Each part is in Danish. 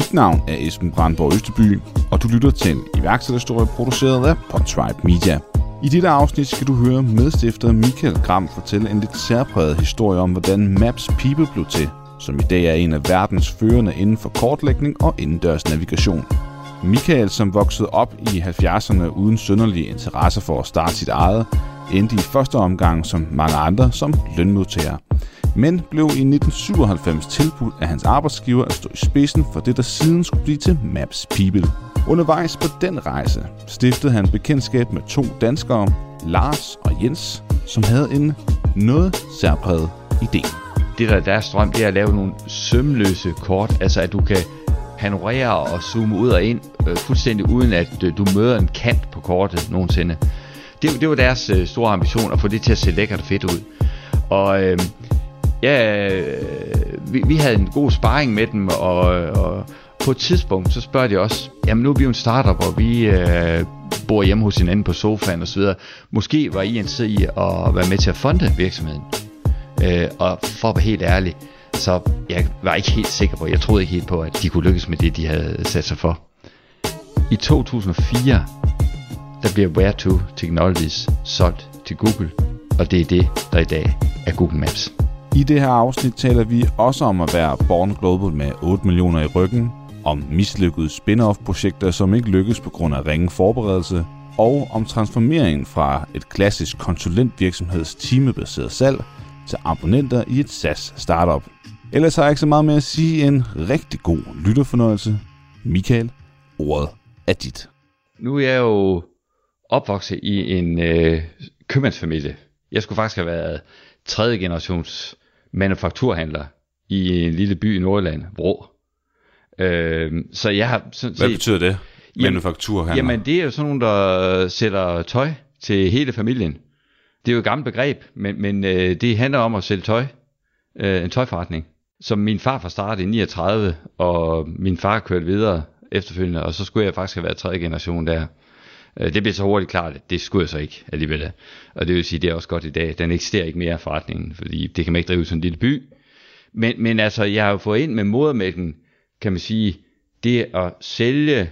mit navn er Esben Brandborg Østeby, og du lytter til en iværksætterhistorie produceret af Podtribe Media. I dette afsnit skal du høre medstifter Michael Gram fortælle en lidt særpræget historie om, hvordan Maps People blev til, som i dag er en af verdens førende inden for kortlægning og indendørs navigation. Michael, som voksede op i 70'erne uden sønderlige interesse for at starte sit eget, endte i første omgang som mange andre som lønmodtager men blev i 1997 tilbudt af hans arbejdsgiver at stå i spidsen for det, der siden skulle blive til Maps People. Undervejs på den rejse stiftede han bekendtskab med to danskere, Lars og Jens, som havde en noget særpræget idé. Det der er deres drøm, det er at lave nogle sømløse kort, altså at du kan panorere og zoome ud og ind, øh, fuldstændig uden at øh, du møder en kant på kortet nogensinde. Det, det var deres øh, store ambition at få det til at se lækkert og fedt ud. Og øh, ja, øh, vi, vi havde en god sparring med dem, og, og på et tidspunkt, så spørger de også, jamen nu er vi jo en startup, og vi øh, bor hjemme hos hinanden på sofaen osv. Måske var I interesseret i at være med til at fonde virksomheden. Øh, og for at være helt ærlig, så jeg var ikke helt sikker på, jeg troede ikke helt på, at de kunne lykkes med det, de havde sat sig for. I 2004, der bliver Where2 Technologies solgt til Google, og det er det, der i dag er Google Maps. I det her afsnit taler vi også om at være Born Global med 8 millioner i ryggen, om mislykkede spin-off-projekter, som ikke lykkes på grund af ringe forberedelse, og om transformeringen fra et klassisk konsulentvirksomheds timebaseret salg til abonnenter i et SaaS startup. Ellers har jeg ikke så meget med at sige en rigtig god lytterfornøjelse. Michael, ordet er dit. Nu er jeg jo opvokset i en øh, købmandsfamilie. Jeg skulle faktisk have været tredje generations manufakturhandler i en lille by i Nordjylland, Vrå. Øh, så jeg har sådan Hvad set, betyder det? Manufakturhandler? Jamen, det er jo sådan nogle, der sætter tøj til hele familien. Det er jo et gammelt begreb, men, men øh, det handler om at sælge tøj. Øh, en tøjforretning. Som min far fra startede i 39, og min far kørte videre efterfølgende, og så skulle jeg faktisk have været tredje generation der. Øh, det blev så hurtigt klart, at det skulle jeg så ikke alligevel. Og det vil sige, det er også godt i dag. Den eksisterer ikke mere forretningen, fordi det kan man ikke drive sådan en lille by. Men, men altså, jeg har jo fået ind med modermælken, kan man sige, det at sælge,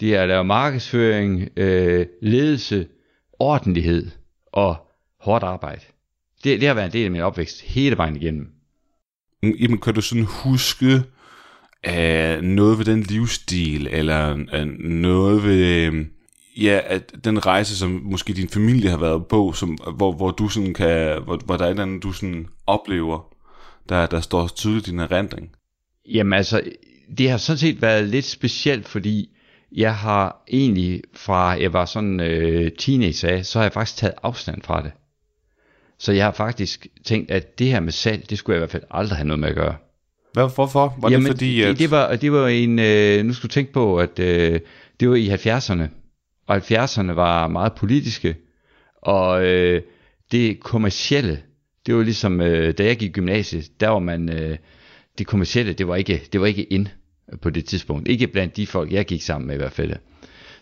det er at lave markedsføring, øh, ledelse, ordentlighed og hårdt arbejde. Det, det har været en del af min opvækst hele vejen igennem. Mm, jamen, kan du sådan huske uh, noget ved den livsstil, eller uh, noget ved... Ja, at den rejse, som måske din familie har været på, som, hvor, hvor du sådan kan, hvor, hvor der er et eller andet, du sådan oplever, der, der står tydeligt i din erindring? Jamen altså, det har sådan set været lidt specielt, fordi jeg har egentlig fra jeg var sådan øh, teenager af, så har jeg faktisk taget afstand fra det. Så jeg har faktisk tænkt, at det her med salg, det skulle jeg i hvert fald aldrig have noget med at gøre. Hvad, hvorfor? Var Jamen, det fordi, at... det, var, det var en, øh, nu skal du tænke på, at øh, det var i 70'erne, og 70'erne var meget politiske, og øh, det kommercielle, det var ligesom, øh, da jeg gik i gymnasiet, der var man, øh, det kommercielle, det var ikke, det var ikke ind. øh, på det tidspunkt. Ikke blandt de folk, jeg gik sammen med i hvert fald.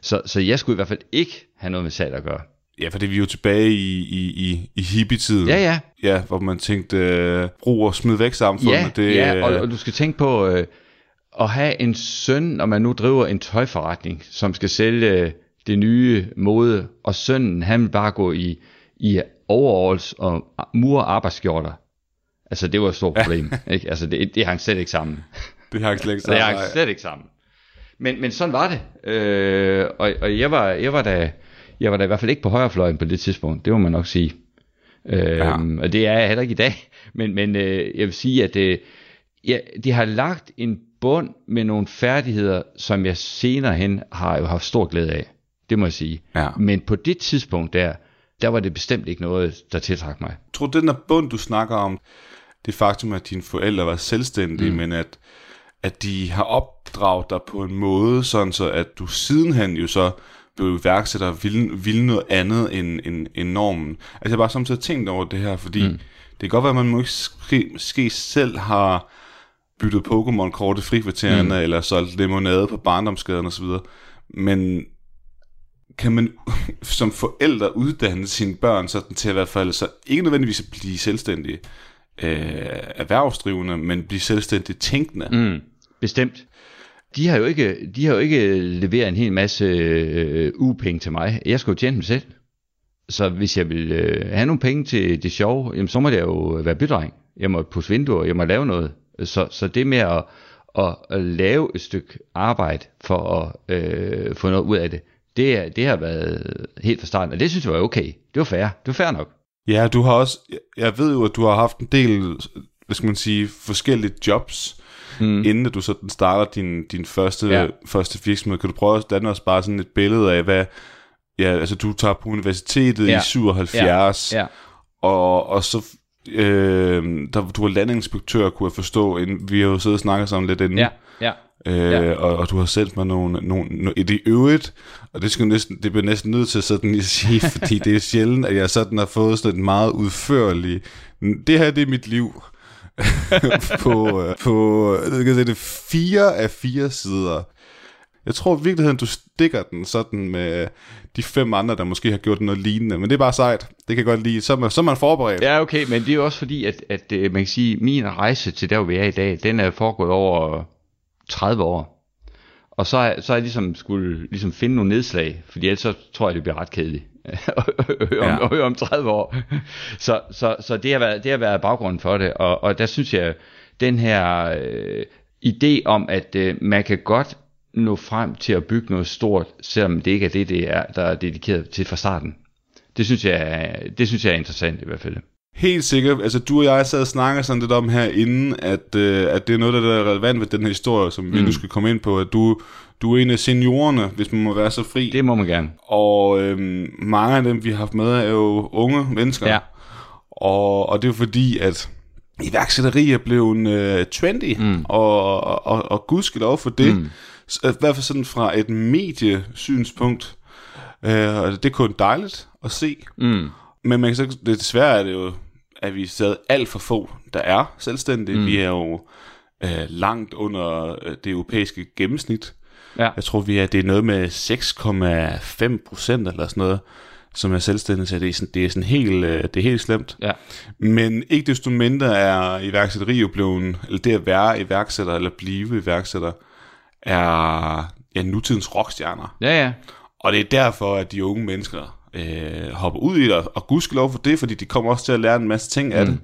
Så, så jeg skulle i hvert fald ikke have noget med salg at gøre. Ja, fordi vi er jo tilbage i, i, i, i hippie-tiden. Ja, ja. Ja, hvor man tænkte, øh, brug og smid væk samfundet. Ja, det, ja og, og du skal tænke på øh, at have en søn, når man nu driver en tøjforretning, som skal sælge det nye mode, og sønnen, han vil bare gå i, i overalls og mur arbejdsskjorter. Altså, det var et stort problem. Ja. Ikke? Altså, det, det hang slet ikke sammen. det hang slet ikke Det sammen. hang nej. slet ikke sammen. Men, men sådan var det. Øh, og og jeg, var, jeg, var da, jeg var da i hvert fald ikke på højrefløjen på det tidspunkt. Det må man nok sige. Øh, ja. Og det er jeg heller ikke i dag. Men, men øh, jeg vil sige, at øh, ja, de har lagt en bund med nogle færdigheder, som jeg senere hen har jo haft stor glæde af. Det må jeg sige. Ja. Men på det tidspunkt der, der var det bestemt ikke noget, der tiltrak mig. Jeg tror, den der bund, du snakker om, det faktum, at dine forældre var selvstændige, mm. men at, at de har opdraget dig på en måde, sådan så at du sidenhen jo så blev iværksætter og ville, ville noget andet end, end, end normen. Altså jeg har bare samtidig tænkt over det her, fordi mm. det kan godt være, at man måske, måske selv har byttet Pokémon-kort i frikvartererne, mm. eller solgt limonade på barndomsgaden osv., men kan man som forældre uddanne sine børn sådan til at i hvert fald så ikke nødvendigvis at blive selvstændige øh, erhvervsdrivende, men blive selvstændigt tænkende. Mm. Bestemt. De har jo ikke, de har jo ikke leveret en hel masse øh, ugepenge til mig. Jeg skal jo tjene dem selv. Så hvis jeg vil øh, have nogle penge til det sjove, jamen, så må det jo være bydreng. Jeg må pusse vinduer, jeg må lave noget. Så, så det med at, at, at lave et stykke arbejde for at øh, få noget ud af det, det, det har været helt fra starten. Og det synes jeg var okay. Det var fair. Det var fair nok. Ja, du har også, jeg ved jo, at du har haft en del, hvad skal man sige, forskellige jobs, mm. inden du sådan starter din, din første, ja. Ja. første virksomhed. Kan du prøve at danne os bare sådan et billede af, hvad, ja, altså du tager på universitetet Ja. i 77, Ja. Og, og så, øh, der, du var landinspektør, kunne jeg forstå, inden, vi har jo siddet og snakket sammen lidt inden. Ja. Ja. Øh, Ja. og, og du har sendt mig nogle, nogle, nogle i det øvrigt, og det, skal næsten, det bliver næsten nødt til sådan at sige, fordi det er sjældent, at jeg sådan har fået sådan en meget udførlig, det her det er mit liv, på, øh, på jeg kan sige, det fire af fire sider. Jeg tror i virkeligheden, du stikker den sådan med de fem andre, der måske har gjort noget lignende, men det er bare sejt. Det kan godt lide. Så er man, så er man forberedt. Ja, okay, men det er jo også fordi, at, at øh, man kan sige, min rejse til der, hvor vi er i dag, den er foregået over 30 år. Og så er, så jeg ligesom skulle ligesom finde nogle nedslag, fordi ellers så tror jeg, det bliver ret kedeligt at høre om, Ja. om 30 år. Så, så, så det, har været, det har været baggrunden for det, og, og der synes jeg, den her øh, idé om, at øh, man kan godt nå frem til at bygge noget stort, selvom det ikke er det, det er, der er dedikeret til fra starten. Det synes jeg, det synes jeg er interessant i hvert fald. Helt sikkert. Altså, du og jeg sad og snakker sådan lidt om her inden, at, øh, at det er noget, der er relevant ved den her historie, som vi Mm. nu skal komme ind på, at du, du er en af seniorerne, hvis man må være så fri. Det må man gerne. Og øhm, mange af dem, vi har haft med, er jo unge mennesker. Ja. Og, og det er fordi, at iværksætteri er blevet øh, trendy, mm. og, og, og, og gudskelov for det. Mm. I hvert fald sådan fra et mediesynspunkt. Øh, det er kun dejligt at se. Mm. Men man kan så, det, desværre er det jo, at vi stadig alt for få, der er selvstændige. Mm. Vi er jo øh, langt under øh, det europæiske gennemsnit. Ja. Jeg tror, vi er, det er noget med 6,5 procent eller sådan noget, som er selvstændige, så det er sådan, det er sådan helt, øh, det er helt slemt. Ja. Men ikke desto mindre er iværksætteri jo blevet, eller det at være iværksætter, eller blive iværksætter, er ja, nutidens rockstjerner. Ja, ja. Og det er derfor, at de unge mennesker øh, hopper ud i det, og gudskelov for det, fordi de kommer også til at lære en masse ting af mm. det.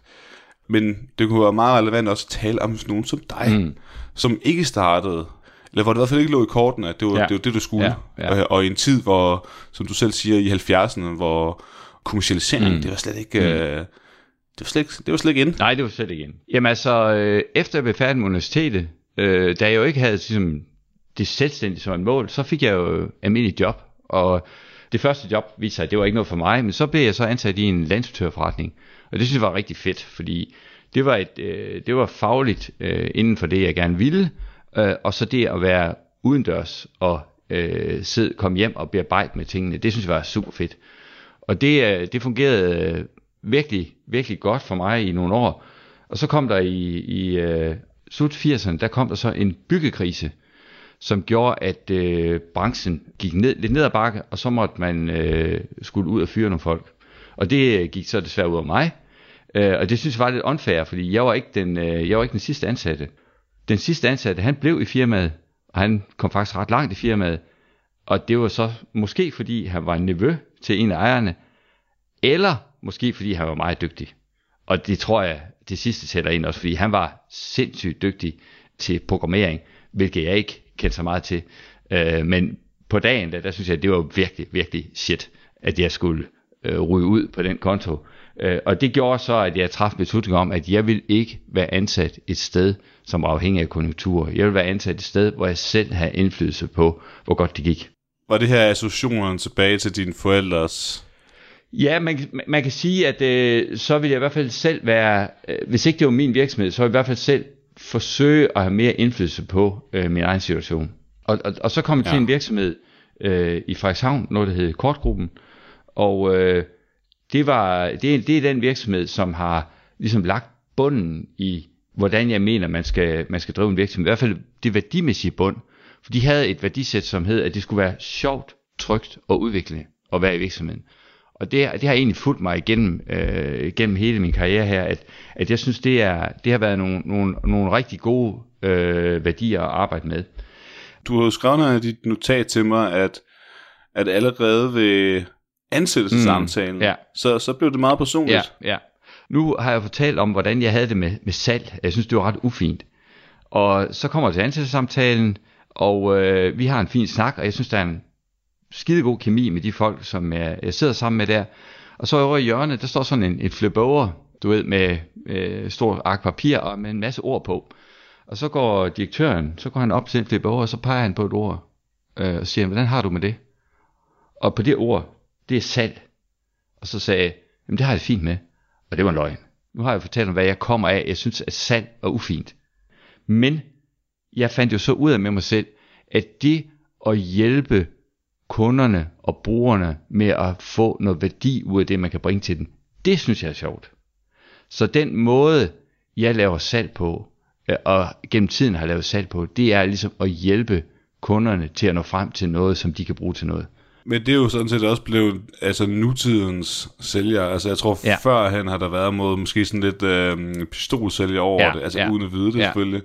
Men det kunne være meget relevant også at tale om nogen som dig, mm. som ikke startede, eller hvor det i hvert fald ikke lå i korten, at det var, ja. Det, var det, du skulle. Ja, ja. Øh, og i en tid, hvor, som du selv siger, i 70'erne, hvor kommercialisering, mm. det var slet ikke... Øh, det var slet, ikke- det var slet ikke ind. Nej, det var slet ikke ind. Jamen altså, øh, efter jeg blev færdig med universitetet, øh, da jeg jo ikke havde ligesom, det selvstændige som et mål, så fik jeg jo almindelig job. Og det første job viste sig, at det var ikke noget for mig, men så blev jeg så ansat i en landsportørforretning. Og det synes jeg var rigtig fedt, fordi det var, et, øh, det var fagligt øh, inden for det, jeg gerne ville. Øh, og så det at være udendørs og øh, sidde, komme hjem og bearbejde med tingene, det synes jeg var super fedt. Og det, øh, det fungerede øh, virkelig, virkelig godt for mig i nogle år. Og så kom der i, i øh, slut 80'erne, der kom der så en byggekrise, som gjorde, at øh, branchen gik ned, lidt ned ad bakke, og så måtte man øh, skulle ud og fyre nogle folk. Og det øh, gik så desværre ud af mig, øh, og det synes jeg var lidt unfair, fordi jeg var ikke den, øh, jeg var ikke den sidste ansatte. Den sidste ansatte, han blev i firmaet, og han kom faktisk ret langt i firmaet, og det var så måske fordi han var en nevø til en af ejerne, eller måske fordi han var meget dygtig. Og det tror jeg, det sidste tæller ind også, fordi han var sindssygt dygtig til programmering, hvilket jeg ikke kendte så meget til. Øh, men på dagen, der, der synes jeg, det var virkelig, virkelig shit, at jeg skulle øh, ryge ud på den konto. Øh, og det gjorde så, at jeg træffede beslutning om, at jeg vil ikke være ansat et sted, som var afhængig af konjunkturer. Jeg vil være ansat et sted, hvor jeg selv havde indflydelse på, hvor godt det gik. Var det her associationen tilbage til dine forældres Ja, man, man kan sige, at øh, så vil jeg i hvert fald selv være, øh, hvis ikke det var min virksomhed, så vil jeg i hvert fald selv forsøge at have mere indflydelse på øh, min egen situation. Og, og, og så kom jeg ja. til en virksomhed øh, i Frederikshavn, noget der hedder Kortgruppen, og øh, det, var, det, er, det er den virksomhed, som har ligesom lagt bunden i, hvordan jeg mener, man skal, man skal drive en virksomhed. I hvert fald det værdimæssige bund. For de havde et værdisæt, som hed, at det skulle være sjovt, trygt og udviklende at være i virksomheden. Og det, det har egentlig fulgt mig igennem, øh, gennem hele min karriere her, at, at jeg synes, det, er, det har været nogle, nogle, nogle rigtig gode øh, værdier at arbejde med. Du har jo skrevet i dit notat til mig, at, at allerede ved ansættelsessamtalen, mm, ja. så, så blev det meget personligt. Ja, ja. Nu har jeg fortalt om, hvordan jeg havde det med, med salg. Jeg synes, det var ret ufint. Og så kommer jeg til ansættelsessamtalen, og øh, vi har en fin snak, og jeg synes, der er en skidegod kemi med de folk, som jeg, jeg sidder sammen med der. Og så over i hjørnet, der står sådan en, en flip over, du ved, med øh, stor ark papir og med en masse ord på. Og så går direktøren, så går han op til en flip over, og så peger han på et ord, øh, og siger, hvordan har du med det? Og på det ord, det er salg. Og så sagde jeg, jamen det har jeg fint med. Og det var en løgn. Nu har jeg fortalt om, hvad jeg kommer af. Jeg synes, at salg er ufint. Men jeg fandt jo så ud af med mig selv, at det at hjælpe kunderne og brugerne med at få noget værdi ud af det, man kan bringe til dem. Det synes jeg er sjovt. Så den måde, jeg laver salg på, øh, og gennem tiden har lavet salg på, det er ligesom at hjælpe kunderne til at nå frem til noget, som de kan bruge til noget. Men det er jo sådan set også blevet altså nutidens sælger. Altså jeg tror ja. førhen har der været mod måske sådan lidt øh, pistolsælger over ja, det, altså ja. uden at vide det ja. selvfølgelig.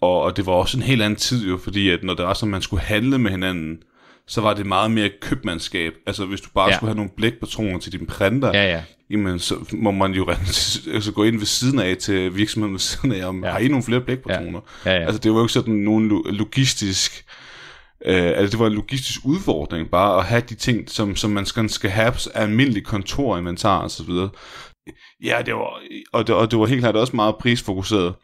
Og, og det var også en helt anden tid jo, fordi at når det var sådan, man skulle handle med hinanden, så var det meget mere købmandskab. Altså hvis du bare ja. skulle have nogle blækpatroner til din printer, ja, ja. jamen så må man jo altså, gå ind ved siden af til virksomheden ved siden af, om ja. har I nogle flere blækpatroner? Ja. Ja, ja. Altså det var jo ikke sådan nogen logistisk, øh, altså det var en logistisk udfordring bare at have de ting, som, som man skal, skal have af almindelig kontorinventar og så videre. Ja, det var, og det, og det var helt klart også meget prisfokuseret.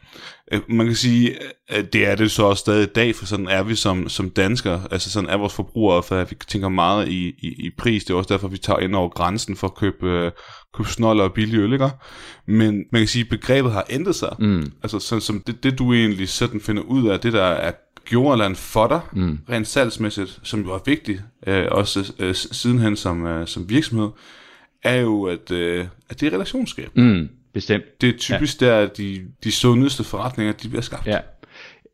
Øh, man kan sige, at det er det så også stadig i dag, for sådan er vi som, som danskere, altså sådan er vores forbrugere, for vi tænker meget i, i, i pris, det er også derfor, vi tager ind over grænsen for at købe, øh, købe snoller og billige øl, ikke? Men man kan sige, at begrebet har ændret sig. Mm. Altså sådan som det, det, du egentlig sådan finder ud af, det der er Gjorland for dig, mm. rent salgsmæssigt, som jo er vigtigt, øh, også øh, sidenhen som, øh, som virksomhed, er jo, at, øh, at det er relationsskab. Mm, bestemt. Det er typisk ja. der, de, de sundeste forretninger, de bliver skabt. Ja.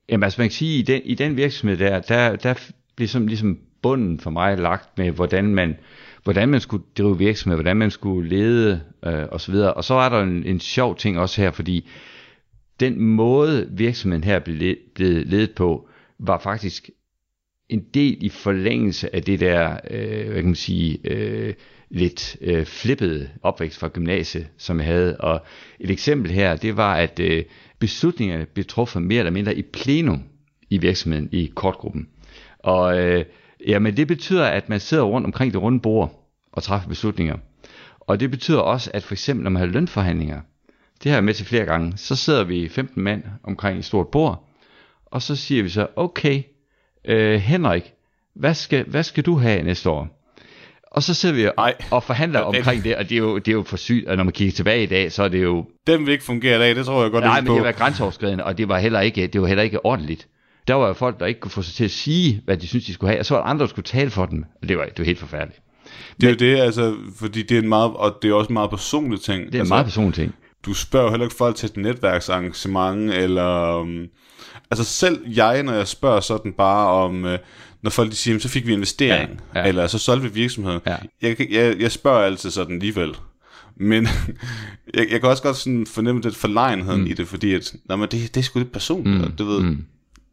Jamen altså man kan sige, i den, i den virksomhed der, der, der bliver som, ligesom bunden for mig lagt med, hvordan man, hvordan man skulle drive virksomhed, hvordan man skulle lede øh, osv. Og så er der en, en sjov ting også her, fordi den måde virksomheden her blev, blev ledet på, var faktisk en del i forlængelse af det der, øh, hvad kan man sige, øh, lidt øh, flippede opvækst fra gymnasiet, som jeg havde. Og et eksempel her, det var, at øh, beslutningerne blev truffet mere eller mindre i plenum i virksomheden, i kortgruppen. Og øh, jamen, det betyder, at man sidder rundt omkring det runde bord og træffer beslutninger. Og det betyder også, at for eksempel, når man har lønforhandlinger, det har jeg med til flere gange, så sidder vi 15 mand omkring et stort bord, og så siger vi så, okay, øh, Henrik, hvad skal, hvad skal du have næste år? Og så sidder vi Ej. og forhandler ja, omkring det, og det er, jo, det er jo for sygt, og når man kigger tilbage i dag, så er det jo... Dem vil ikke fungere i dag, det tror jeg godt Nej, men på. det var grænseoverskridende, og det var, heller ikke, det var heller ikke ordentligt. Der var jo folk, der ikke kunne få sig til at sige, hvad de synes, de skulle have, og så var der andre, der skulle tale for dem, og det var, det var helt forfærdeligt. Det er men, jo det, altså, fordi det er en meget, og det er også en meget personlig ting. Det er altså, en meget personlig ting. du spørger heller ikke folk til et netværksarrangement, eller... Um, altså selv jeg, når jeg spørger sådan bare om... Uh, når folk de siger, så fik vi investering, ja, ja. eller så solgte vi virksomheden. Ja. Jeg, jeg, jeg spørger altid sådan alligevel. Men jeg, jeg kan også godt sådan fornemme det forlegenheden mm. i det, fordi at, nej, men det, det er sgu lidt personligt, mm. du ved. Mm.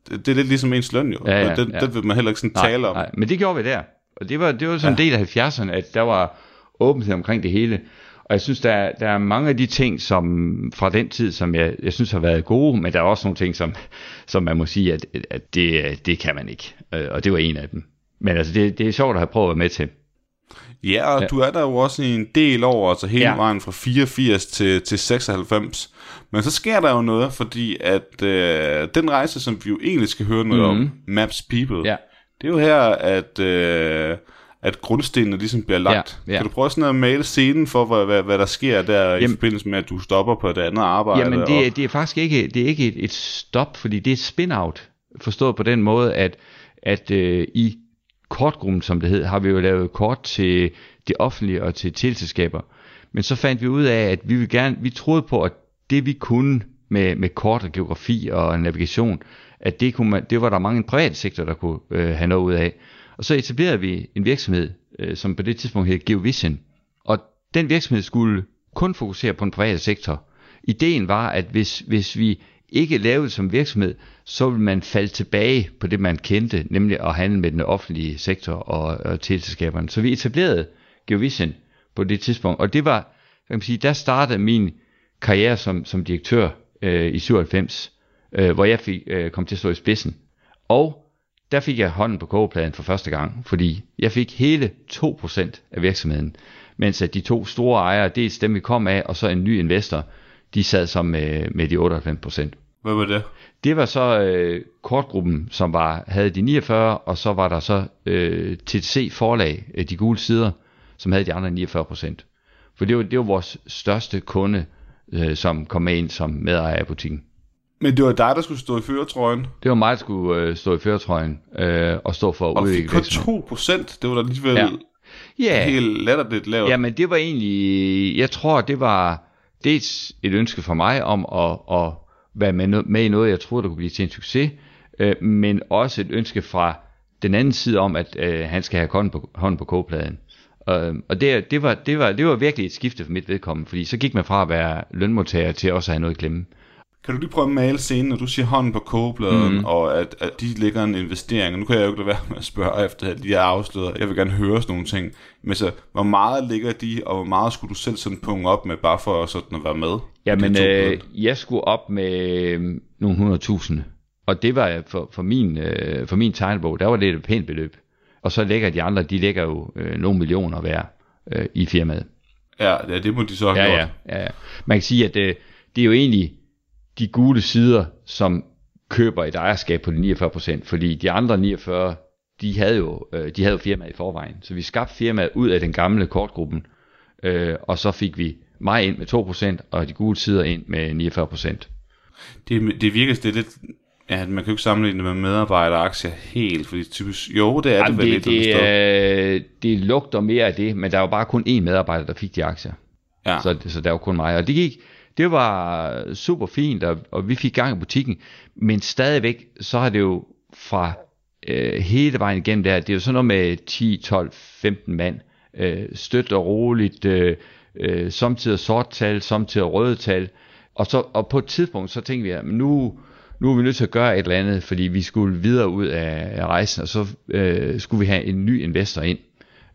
Det, det er lidt ligesom ens løn jo, ja, ja, det, ja. det vil man heller ikke sådan nej, tale om. Nej, men det gjorde vi der, og det var, det var sådan ja. en del af 70'erne, at der var åbenhed omkring det hele. Og jeg synes, der er, der er mange af de ting som fra den tid, som jeg, jeg synes har været gode, men der er også nogle ting, som, som man må sige, at, at det, det kan man ikke. Øh, og det var en af dem. Men altså, det, det er sjovt at have prøvet at være med til. Ja, og ja. du er der jo også i en del over, altså hele ja. vejen fra 84 til, til 96. Men så sker der jo noget, fordi at øh, den rejse, som vi jo egentlig skal høre noget mm-hmm. om, Maps People, ja. det er jo her, at... Øh, at grundstenene ligesom bliver lagt. Ja, ja. Kan du prøve sådan at male scenen for, hvad, hvad, hvad der sker der jamen, i forbindelse med, at du stopper på et andet arbejde? Jamen, det, og... det er faktisk ikke, det er ikke et, et stop, fordi det er et spin-out, forstået på den måde, at, at øh, i kortgruppen, som det hed, har vi jo lavet kort til det offentlige og til tilselskaber. Men så fandt vi ud af, at vi, vil gerne, vi troede på, at det vi kunne med, med kort og geografi og navigation, at det, kunne man, det var der mange private sektor, der kunne øh, have noget ud af. Og så etablerede vi en virksomhed, øh, som på det tidspunkt hed GeoVision. Og den virksomhed skulle kun fokusere på den private sektor. Ideen var, at hvis, hvis vi ikke lavede som virksomhed, så ville man falde tilbage på det, man kendte, nemlig at handle med den offentlige sektor og, og teleselskaberne. Så vi etablerede GeoVision på det tidspunkt, og det var, kan man sige, der startede min karriere som, som direktør øh, i 97, øh, hvor jeg fik, øh, kom til at stå i spidsen. Og der fik jeg hånden på kogepladen for første gang, fordi jeg fik hele 2% af virksomheden, mens at de to store ejere, dels dem vi kom af, og så en ny investor, de sad som med, med de 98%. Hvad var det? Det var så øh, kortgruppen, som var, havde de 49, og så var der så øh, TTC forlag, øh, de gule sider, som havde de andre 49% For det var, det var vores største kunde, øh, som kom med ind som medejer af butikken. Men det var dig, der skulle stå i føretrøjen? Det var mig, der skulle øh, stå i føretrøjen øh, og stå for at udvikle Og kun 2 procent, det var da alligevel ja. yeah. helt latterligt lavt. Ja, men det var egentlig, jeg tror, det var dels et ønske for mig om at, at være med, med i noget, jeg troede, der kunne blive til en succes, øh, men også et ønske fra den anden side om, at øh, han skal have hånden på, hånden på kogepladen. Øh, og det, det, var, det, var, det var virkelig et skifte for mit vedkommende, fordi så gik man fra at være lønmodtager til også at have noget at glemme. Kan du lige prøve at male scenen, når du siger hånden på kogebladen, mm. og at, at de lægger en investering? Nu kan jeg jo ikke lade være med at spørge efter, at de er afsløret. Jeg vil gerne høre sådan nogle ting. Men så, hvor meget ligger de, og hvor meget skulle du selv sådan punge op med, bare for sådan at være med? Jamen, øh, jeg skulle op med øh, nogle 100.000. Og det var for, for, min, øh, for min tegnebog, der var det et pænt beløb. Og så lægger de andre, de lægger jo øh, nogle millioner hver øh, i firmaet. Ja, ja, det må de så have ja, gjort. Ja, ja. Man kan sige, at øh, det er jo egentlig de gule sider, som køber et ejerskab på de 49%, fordi de andre 49, de havde jo, øh, de havde jo firmaet i forvejen. Så vi skabte firmaet ud af den gamle kortgruppen, øh, og så fik vi mig ind med 2%, og de gule sider ind med 49%. Det, det virker det lidt, ja, man kan jo ikke sammenligne det med medarbejderaktier helt, fordi typisk, jo, det er Jamen, det vel det, lidt, det, øh, det lugter mere af det, men der var bare kun én medarbejder, der fik de aktier. Ja. Så, så der var kun mig, og det gik, det var super fint, og, og vi fik gang i butikken, men stadigvæk, så har det jo fra øh, hele vejen igennem der, det er jo sådan noget med 10, 12, 15 mand, øh, støt og roligt, øh, øh, samtidig sort tal, samtidig røde tal, og, så, og på et tidspunkt, så tænkte vi, at nu, nu er vi nødt til at gøre et eller andet, fordi vi skulle videre ud af, af rejsen, og så øh, skulle vi have en ny investor ind.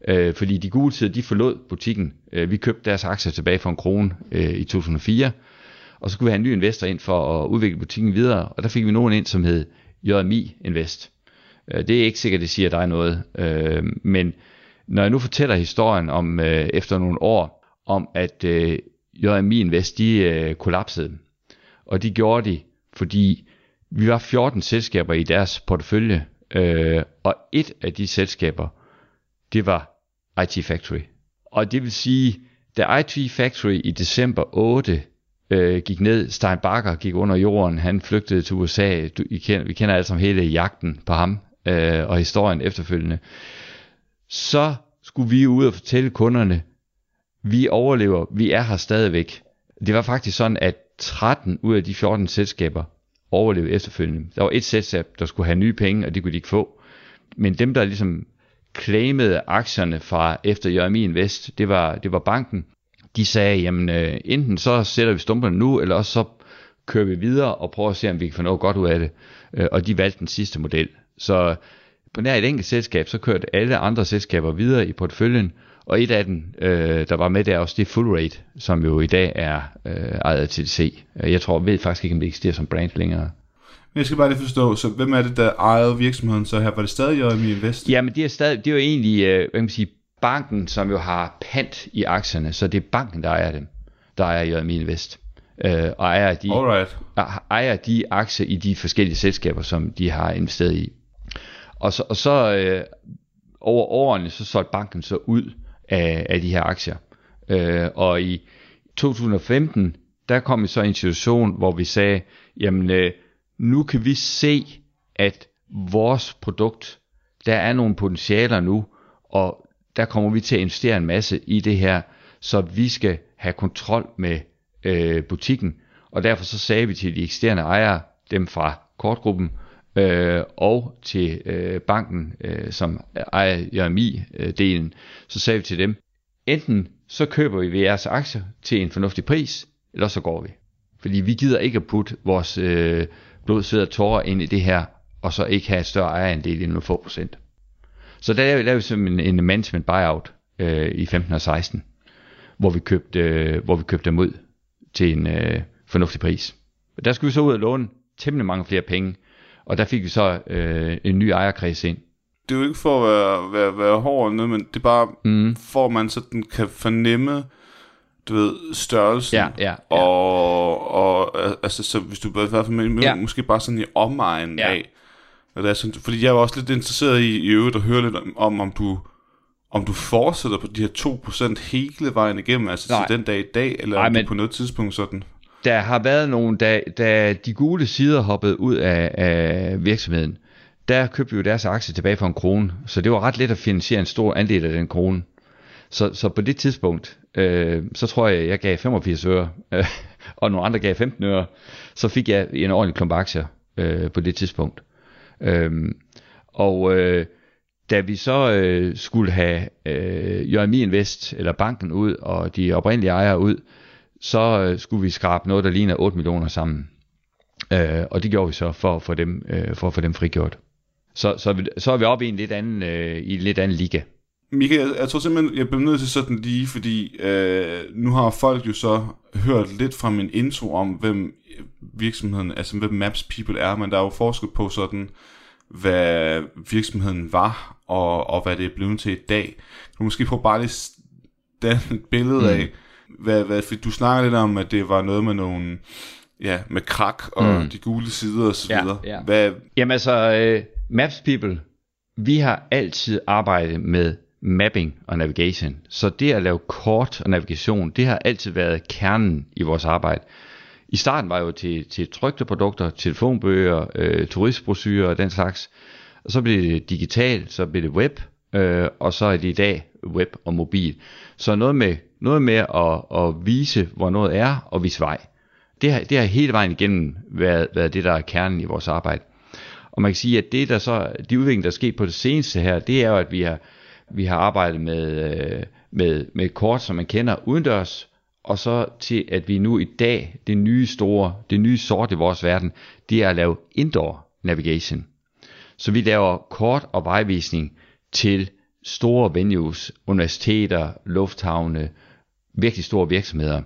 Øh, fordi de gule tider, de forlod butikken. Øh, vi købte deres aktier tilbage for en krone øh, i 2004, og så skulle vi have en ny investor ind for at udvikle butikken videre, og der fik vi nogen ind, som hed JMI Invest. Øh, det er ikke sikkert, det siger dig noget, øh, men når jeg nu fortæller historien om øh, efter nogle år, om at øh, JMI Invest, de øh, kollapsede, og de gjorde de, fordi vi var 14 selskaber i deres portefølje, øh, og et af de selskaber, det var IT Factory. Og det vil sige, da IT Factory i december 8 øh, gik ned, Stein Bakker gik under jorden, han flygtede til USA, du, I kender, vi kender alle sammen hele jagten på ham øh, og historien efterfølgende, så skulle vi ud og fortælle kunderne, vi overlever, vi er her stadigvæk. Det var faktisk sådan, at 13 ud af de 14 selskaber overlevede efterfølgende. Der var et selskab, der skulle have nye penge, og det kunne de ikke få. Men dem, der ligesom claimede aktierne fra efter Jeremy Invest, det var, det var banken. De sagde, jamen øh, enten så sætter vi stumperne nu, eller også så kører vi videre og prøver at se, om vi kan få noget godt ud af det. Øh, og de valgte den sidste model. Så på nær et enkelt selskab, så kørte alle andre selskaber videre i porteføljen, og et af dem, øh, der var med der også, det er Full Rate, som jo i dag er øh, ejet af TDC. Jeg tror, ved faktisk ikke, om det eksisterer som brand længere. Men jeg skal bare lige forstå, så hvem er det, der ejede virksomheden så her? Var det stadig Jeremy Invest? Ja, men det er, stadig, det er jo egentlig, øh, hvad kan man sige, banken, som jo har pant i aktierne, så det er banken, der ejer dem, der ejer Jeremy Invest. Øh, og ejer de, Alright. ejer de aktier i de forskellige selskaber, som de har investeret i. Og så, og så øh, over årene, så solgte banken så ud af, af de her aktier. Øh, og i 2015, der kom vi så i en situation, hvor vi sagde, jamen øh, nu kan vi se, at vores produkt, der er nogle potentialer nu, og der kommer vi til at investere en masse i det her, så vi skal have kontrol med øh, butikken. Og derfor så sagde vi til de eksisterende ejere, dem fra kortgruppen, øh, og til øh, banken, øh, som ejer JMI-delen, så sagde vi til dem, enten så køber vi jeres aktier til en fornuftig pris, eller så går vi. Fordi vi gider ikke at putte vores øh, blod, sved og tårer ind i det her, og så ikke have større ejerandel end nogle få procent. Så der lavede vi simpelthen en, en management buyout øh, i 15 og 16, hvor vi købte, øh, hvor vi købte dem ud til en øh, fornuftig pris. Der skulle vi så ud og låne temmelig mange flere penge, og der fik vi så øh, en ny ejerkreds ind. Det er jo ikke for at være, være, være hård eller noget, men det er bare mm. for, at man sådan kan fornemme, du ved, størrelsen. Ja, ja, ja. Og, og altså, så hvis du i hvert fald ja. måske bare sådan i omegnen ja. af. Og det er sådan, fordi jeg er også lidt interesseret i, i øvrigt at høre lidt om, om du om du fortsætter på de her 2% hele vejen igennem, altså Nej. til den dag i dag, eller Nej, om men, på noget tidspunkt sådan? Der har været nogle, da, da de gule sider hoppede ud af, af virksomheden, der købte vi jo deres aktie tilbage for en krone, så det var ret let at finansiere en stor andel af den krone. Så, så på det tidspunkt, øh, så tror jeg, jeg gav 85 øre, øh, og nogle andre gav 15 øre, så fik jeg en ordentlig klump aktier øh, på det tidspunkt. Øh, og øh, da vi så øh, skulle have øh, JMI Invest, eller banken ud, og de oprindelige ejere ud, så øh, skulle vi skrabe noget, der ligner 8 millioner sammen. Øh, og det gjorde vi så for at få dem, øh, for at få dem frigjort. Så, så, så er vi oppe i en lidt anden, øh, i en lidt anden liga. Michael, jeg, jeg tror simpelthen, jeg bliver nødt til sådan lige, fordi øh, nu har folk jo så hørt lidt fra min intro om, hvem virksomheden, altså hvem Maps People er, men der er jo forskel på sådan, hvad virksomheden var, og, og hvad det er blevet til i dag. Du måske prøve bare lige danne et billede mm. af, hvad, hvad, for du snakker lidt om, at det var noget med nogle, ja, med krak og mm. de gule sider og så videre. Ja, ja. Hvad... Jamen altså, uh, Maps People, vi har altid arbejdet med mapping og navigation. Så det at lave kort og navigation, det har altid været kernen i vores arbejde. I starten var jo til, til trygte produkter, telefonbøger, øh, turistbrosyrer og den slags. Og så blev det digitalt, så blev det web, øh, og så er det i dag web og mobil. Så noget med, noget med at, at vise, hvor noget er, og vise vej. Det har, det har hele vejen igennem været, været det, der er kernen i vores arbejde. Og man kan sige, at det der så, de udvikling, der er sket på det seneste her, det er jo, at vi har, vi har arbejdet med, øh, med, med kort, som man kender udendørs, og så til at vi nu i dag, det nye store, det nye sort i vores verden, det er at lave indoor navigation. Så vi laver kort og vejvisning til store venues, universiteter, lufthavne, virkelig store virksomheder.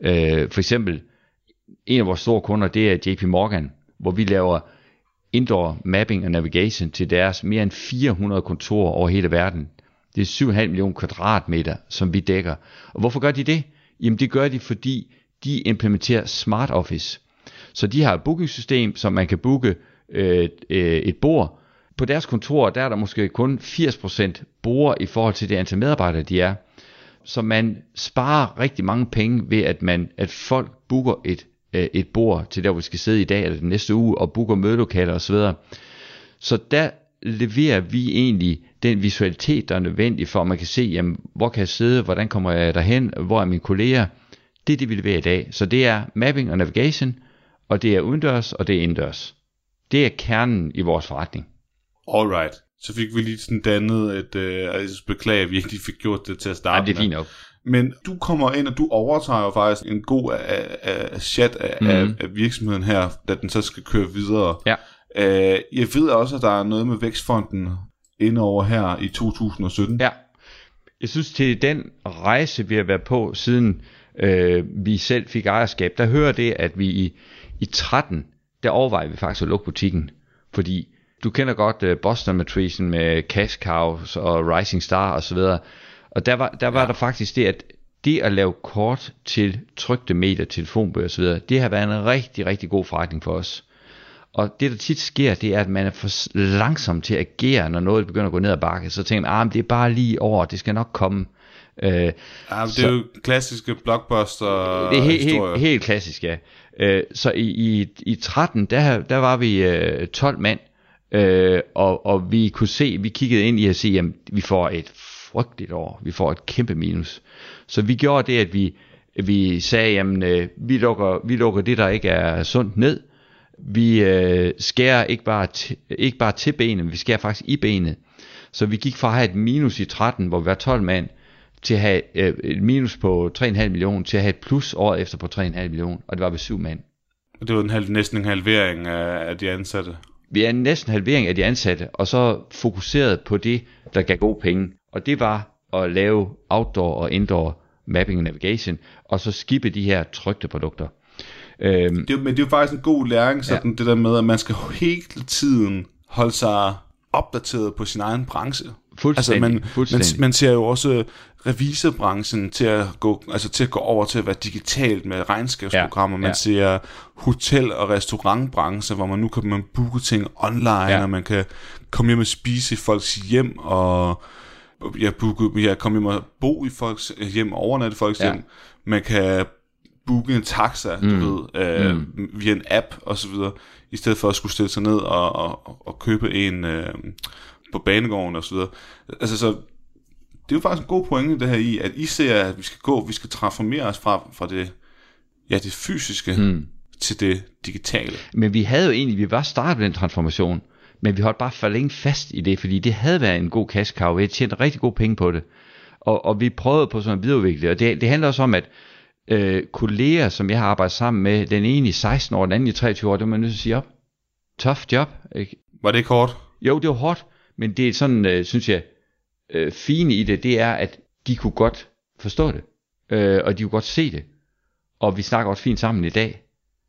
Øh, for eksempel, en af vores store kunder, det er JP Morgan, hvor vi laver indoor mapping og navigation til deres mere end 400 kontorer over hele verden. Det er 7,5 millioner kvadratmeter, som vi dækker. Og hvorfor gør de det? Jamen det gør de, fordi de implementerer Smart Office. Så de har et bookingsystem, som man kan booke øh, øh, et bord. På deres kontor, der er der måske kun 80% bord i forhold til det antal medarbejdere, de er. Så man sparer rigtig mange penge ved, at, man, at folk booker et, øh, et bord til der, hvor vi skal sidde i dag eller den næste uge, og booker mødelokaler osv. Så der leverer vi egentlig den visualitet, der er nødvendig for, at man kan se, jamen, hvor kan jeg sidde, hvordan kommer jeg derhen, hvor er mine kolleger, Det er det, vi leverer i dag. Så det er mapping og navigation, og det er udendørs, og det er indendørs. Det er kernen i vores forretning. Alright. Så fik vi lige sådan dannet et, øh, jeg beklager, at vi ikke lige fik gjort det til at starte Ja, det er fint nok. Men du kommer ind, og du overtager jo faktisk en god af, af chat af, mm. af, af virksomheden her, da den så skal køre videre. Ja. Øh, jeg ved også, at der er noget med Vækstfonden inde over her i 2017. Ja. Jeg synes til den rejse, vi har været på, siden øh, vi selv fik ejerskab, der hører det, at vi i, i 13, der overvejer vi faktisk at lukke butikken. Fordi du kender godt uh, Boston-matrisen med Cash Cows og Rising Star osv. Og der var, der, var ja. der faktisk det, at det at lave kort til trygte medier, telefonbøger osv., det har været en rigtig, rigtig god forretning for os. Og det der tit sker, det er, at man er for langsom til at agere, når noget begynder at gå ned ad bakke. Så tænker man, ah, men det er bare lige over, det skal nok komme. Øh, Ja, men det er jo klassiske blockbuster det er helt, helt, helt klassisk, ja. Øh, så i, i, i 13, der, der var vi øh, 12 mand, øh, og, og vi kunne se, vi kiggede ind i at sige, jamen, vi får et frygteligt år, vi får et kæmpe minus. Så vi gjorde det, at vi, vi sagde, jamen, øh, vi, lukker, vi lukker det, der ikke er sundt ned, vi øh, skærer ikke bare, ikke bare til benet, men vi skærer faktisk i benet. Så vi gik fra at have et minus i 13, hvor vi var 12 mand, til at have øh, et minus på 3,5 millioner, til at have et plus året efter på 3,5 millioner, og det var ved syv mand. Det var en halv, næsten en halvering af, af de ansatte. Vi er en næsten halvering af de ansatte, og så fokuseret på det, der gav gode penge. Og det var at lave outdoor og indoor mapping og navigation, og så skippe de her trygte produkter. Øhm, Det, men det er jo faktisk en god læring, sådan ja. det der med, at man skal hele tiden holde sig opdateret på sin egen branche. Fuldstændig, Altså man, fuldstændig. Man, man ser jo også revisorbranchen til at gå, altså til at gå over til at være digitalt med regnskabsprogrammer. Ja, Man ja. ser hotel- og restaurantbranche, hvor man nu kan man booke ting online, Ja. og man kan komme hjem og spise i folks hjem, og jeg, booke, jeg komme hjem og bo i folks hjem, overnatte i folks Ja. hjem. Man kan booke en taxa, mm. du ved, øh, mm. via en app og så videre, i stedet for at skulle stille sig ned og, og, og købe en øh, på banegården og så videre. Altså så, det er jo faktisk en god pointe det her i, at I ser, at vi skal gå, vi skal transformere os fra, fra det, ja, det fysiske mm. til det digitale. Men vi havde jo egentlig, vi var startet på den transformation, men vi holdt bare for længe fast i det, fordi det havde været en god cash cow. Vi havde tjent rigtig gode penge på det. Og, og vi prøvede på sådan at videreudvikle det. Og det, det handler også om, at øh, kolleger, som jeg har arbejdet sammen med, den ene i 16 år, den anden i 23 år, det må man nødt til at sige op. Tough job. Ikke? Var det kort? Jo, det var hårdt, men det er sådan, øh, synes jeg, øh, fine i det, det er, at de kunne godt forstå det, øh, og de kunne godt se det, og vi snakker også fint sammen i dag.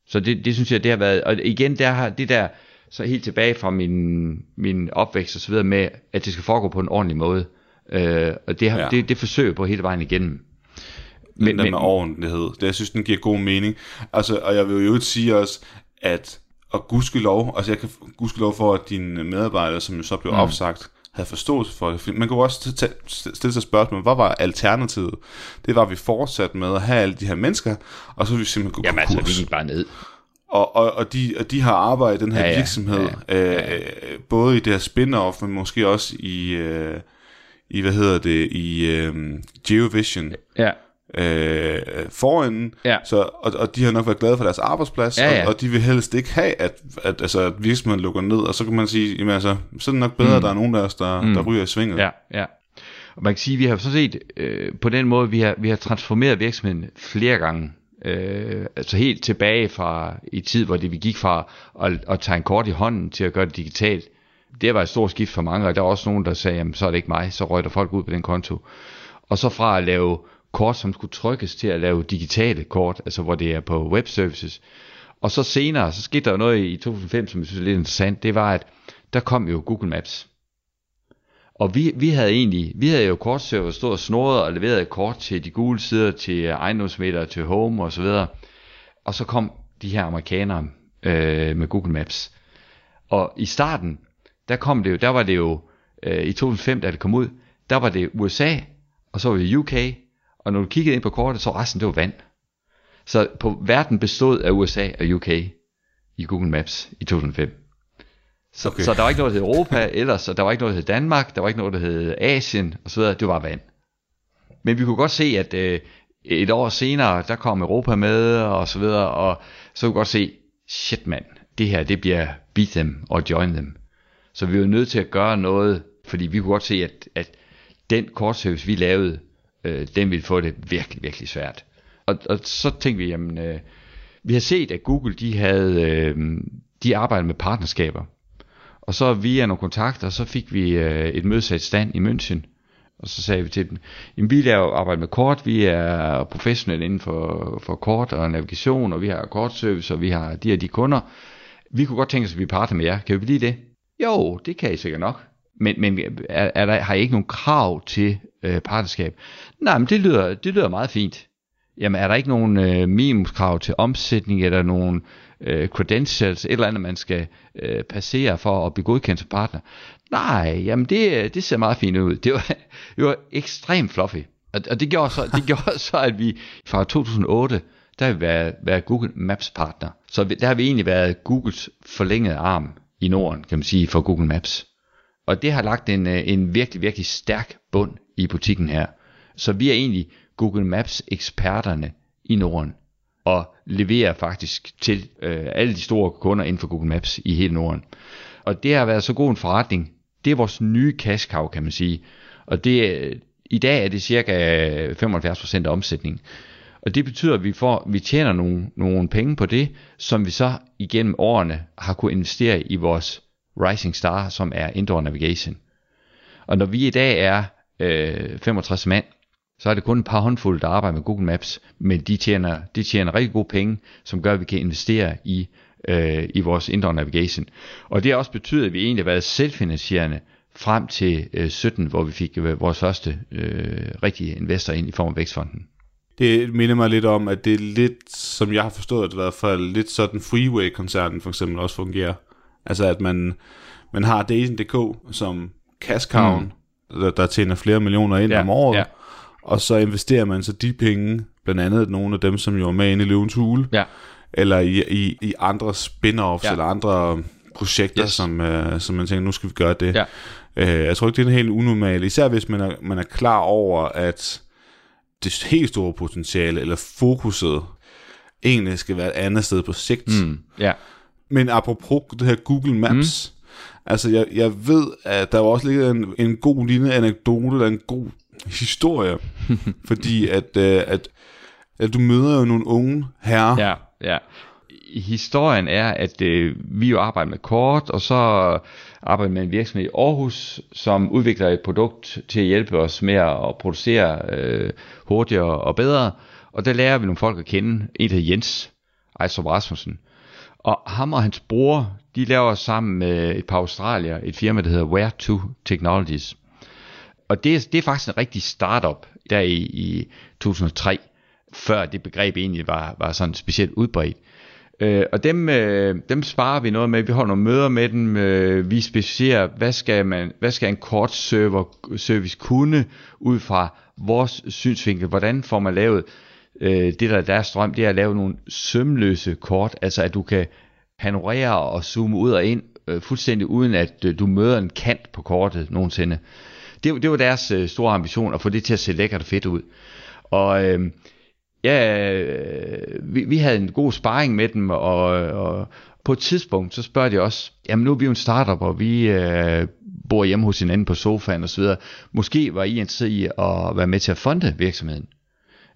Så det, det synes jeg, det har været, og igen, der har det der, så helt tilbage fra min, min opvækst og så videre med, at det skal foregå på en ordentlig måde, øh, og det, har, Ja. det, det forsøger på hele vejen igennem. Men, den der med ordentlighed. Det, jeg synes, den giver god mening. Altså, og jeg vil jo i øvrigt sige også, at og gudskelov, altså jeg kan gudskelov for, at dine medarbejdere, som jo så blev mm. opsagt, havde forståelse for det. Man kunne også stille sig spørgsmål, hvad var alternativet? Det var, at vi fortsatte med at have alle de her mennesker, og så ville vi simpelthen gå Jamen altså, vi konkurs. gik bare ned. Og, og, og, de, og de har arbejdet i den her ja, Ja, ja, ja. virksomhed, ja, ja. Øh, både i det her spin-off, men måske også i, øh, i hvad hedder det, i øh, Geovision Ja, øh, foran, Ja. så, og, og de har nok været glade for deres arbejdsplads, Ja, ja. Og, og de vil helst ikke have, at, at, altså, at virksomheden lukker ned, og så kan man sige, jamen altså, så er det nok bedre, mm. at der er nogen af os, der, mm. der ryger i svinget. Ja, ja. Og man kan sige, at vi har så set øh, på den måde, vi har, vi har transformeret virksomheden flere gange. Øh, altså helt tilbage fra i tid, hvor det, vi gik fra at, at tage en kort i hånden til at gøre det digitalt. Det var et stort skift for mange, og der var også nogen, der sagde, jamen så er det ikke mig, så røg der folk ud på den konto. Og så fra at lave kort, som skulle trykkes til at lave digitale kort, altså hvor det er på web services. Og så senere, så skete der jo noget i 2005, som jeg synes er lidt interessant, det var, at der kom jo Google Maps. Og vi, vi havde egentlig, vi havde jo kortserver stået og snoret og leveret kort til de gule sider, til ejendomsmeter, til home og så videre. Og så kom de her amerikanere øh, med Google Maps. Og i starten, der kom det jo, der var det jo, øh, i 2005, da det kom ud, der var det USA, og så var det UK, og når du kiggede ind på kortet, så resten det var vand. Så på verden bestod af USA og UK i Google Maps i 2005. Så, Okay. så der var ikke noget, der hed Europa ellers, og der var ikke noget, der hed Danmark, der var ikke noget, der hed Asien osv., det var vand. Men vi kunne godt se, at øh, et år senere, der kom Europa med og så videre, og så kunne vi godt se, shit mand, det her, det bliver beat them og join them. Så vi var nødt til at gøre noget, fordi vi kunne godt se, at, at den kortservice, vi lavede, øh, den ville få det virkelig, virkelig svært. Og, og så tænkte vi, jamen, øh, vi har set, at Google, de havde, øh, de arbejder med partnerskaber. Og så via nogle kontakter, så fik vi øh, et mødesat stand i München, og så sagde vi til dem, jamen vi laver arbejde med kort, vi er professionelle inden for, for kort og navigation, og vi har kortservice, og vi har de og de kunder. Vi kunne godt tænke os, at vi partner med jer. Kan vi blive det? Jo, det kan I sikkert nok. Men, men er, er der, har I ikke nogen krav til øh, partnerskab? Nej, men det lyder, det lyder meget fint. Jamen er der ikke nogen øh, minimumskrav til omsætning, eller nogen øh, credentials, et eller andet, man skal øh, passere for at blive godkendt som partner? Nej, jamen det, det ser meget fint ud. Det var, det var ekstremt fluffy. Og, og det, gjorde så, det gjorde så, at vi fra 2008, der har vi været, været Google Maps partner. Så der har vi egentlig været Googles forlængede arm i Norden, kan man sige, for Google Maps. Og det har lagt en, øh, en virkelig, virkelig stærk bund i butikken her. Så vi er egentlig Google Maps eksperterne i Norden og leverer faktisk til øh, alle de store kunder inden for Google Maps i hele Norden. Og det har været så god en forretning. Det er vores nye cash cow, kan man sige. Og det, øh, i dag er det cirka øh, 75% af omsætningen. Og det betyder, at vi, får, vi tjener nogle, nogle penge på det, som vi så igennem årene har kunne investere i vores Rising Star, som er Indoor Navigation. Og når vi i dag er øh, 65 mand, så er det kun et par håndfulde, der arbejder med Google Maps, men de tjener, de tjener rigtig gode penge, som gør, at vi kan investere i, øh, i vores indoor navigation. Og det har også betydet, at vi egentlig har været selvfinansierende frem til øh, 17, hvor vi fik øh, vores første øh, rigtige investor ind i form af Vækstfonden. Det minder mig lidt om, at det er lidt, som jeg har forstået det i hvert fald, lidt sådan Freeway-koncernen for eksempel også fungerer. Altså at man, man har Dating.dk som cash cow, mm. der, der tjener flere millioner ind ja, om året, ja. og så investerer man så de penge, blandt andet nogle af dem, som jo er med inde i Løvens Hule, ja. eller i, i, i andre spin-offs, ja. eller andre projekter, yes. som, uh, som man tænker, nu skal vi gøre det. Ja. Uh, jeg tror ikke, det er helt unormalt, især hvis man er, man er klar over, at det helt store potentiale, eller fokuset, egentlig skal være et andet sted på sigt. Mm, ja. Men apropos det her Google Maps, mm. altså jeg, jeg ved, at der var også ligger en, en god lille anekdote, eller en god historie, fordi at, uh, at, at du møder jo nogle unge herrer. Ja, ja. Historien er, at uh, vi jo arbejder med kort, og så arbejder med en virksomhed i Aarhus, som udvikler et produkt til at hjælpe os med at producere uh, hurtigere og bedre. Og der lærer vi nogle folk at kende. En der Jens Ejstrup Rasmussen, og ham og hans bror, de laver sammen med et par australier et firma, der hedder Where to Technologies. Og det, er, det er faktisk en rigtig startup der i, i 2003, før det begreb egentlig var, var sådan specielt udbredt. Øh, og dem, øh, dem sparer vi noget med. Vi holder nogle møder med dem. Øh, vi specificerer, hvad skal, man, hvad skal en kort server, service kunne ud fra vores synsvinkel. Hvordan får man lavet øh, det der er deres drøm, det er at lave nogle sømløse kort, altså at du kan panorere og zoome ud og ind øh, fuldstændig uden at øh, du møder en kant på kortet nogensinde. Det, det var deres øh, store ambition at få det til at se lækkert og fedt ud. Og øh, ja, øh, vi, vi havde en god sparring med dem, og, og på et tidspunkt, så spørger de også, jamen nu er vi jo en startup, og vi øh, bor hjemme hos hinanden på sofaen osv. Måske var I interesseret i at være med til at fonde virksomheden.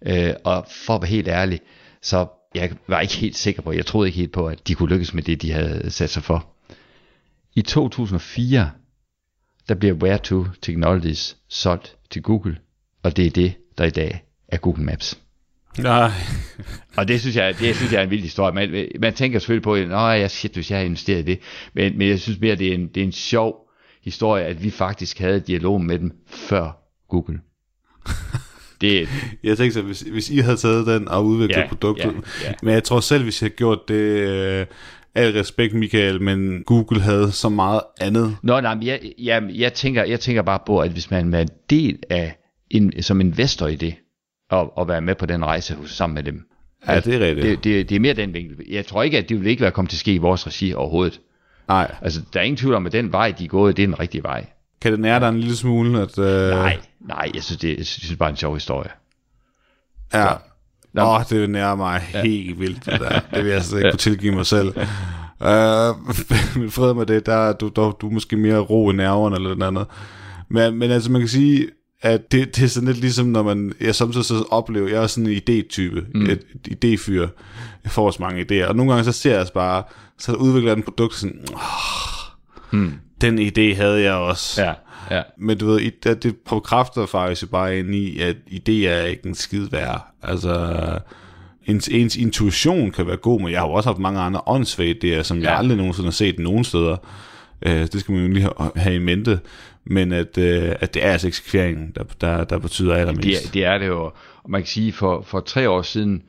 Øh, og for at være helt ærlig, så jeg var ikke helt sikker på, jeg troede ikke helt på, at de kunne lykkes med det, de havde sat sig for. I 2004, der bliver Where2 Technologies solgt til Google, og det er det, der i dag er Google Maps. Nej. og det synes, jeg, det synes jeg er en vild historie. Man, man tænker selvfølgelig på, at jeg shit, hvis jeg har investeret i det. Men, men jeg synes mere, det er, en, det er en sjov historie, at vi faktisk havde dialog med dem før Google. Det... Jeg tænkte så, hvis, hvis I havde taget den og udviklet ja, produktet, ja, ja. men jeg tror selv, hvis jeg havde gjort det, øh, al respekt Michael, men Google havde så meget andet. Nå, nej, men jeg, jeg, jeg, tænker, jeg tænker bare på, at hvis man er en del af, en, som investor i det, og, og være med på den rejse sammen med dem. Ja, det er rigtigt. Det, det, det er mere den vinkel. Jeg tror ikke, at det vil ikke være kommet til at ske i vores regi overhovedet. Nej. Altså, der er ingen tvivl om, at den vej, de er gået, det er den rigtige vej. Kan det nære dig en lille smule? At, uh... Nej, nej, jeg synes, det, jeg synes bare en sjov historie. Ja. Åh, oh, det nærmer mig ja. helt vildt, det der. Det vil jeg slet ikke ja. kunne tilgive mig selv. Uh, fred med det, der, du, du, du er måske mere ro i nerverne eller noget andet. Men, men altså, man kan sige, at det, det er sådan lidt ligesom, når man, jeg samtidig så oplever, jeg er sådan en idétype, mm. et, et idéfyr. Jeg får også mange idéer, og nogle gange så ser jeg bare, så udvikler jeg en produkt sådan, oh, mm. Den idé havde jeg også. Ja. Ja. Men du ved, det, det bekræfter faktisk bare ind i, at idéer er ikke en skid værd. Altså, ens, ens intuition kan være god, men jeg har jo også haft mange andre åndssvage idéer, som ja. jeg aldrig nogensinde har set nogen steder. Uh, det skal man jo lige have, i mente. Men at, uh, at det er altså eksekveringen, der, der, der betyder allermest. Det, det er det jo. Og man kan sige, for, for tre år siden,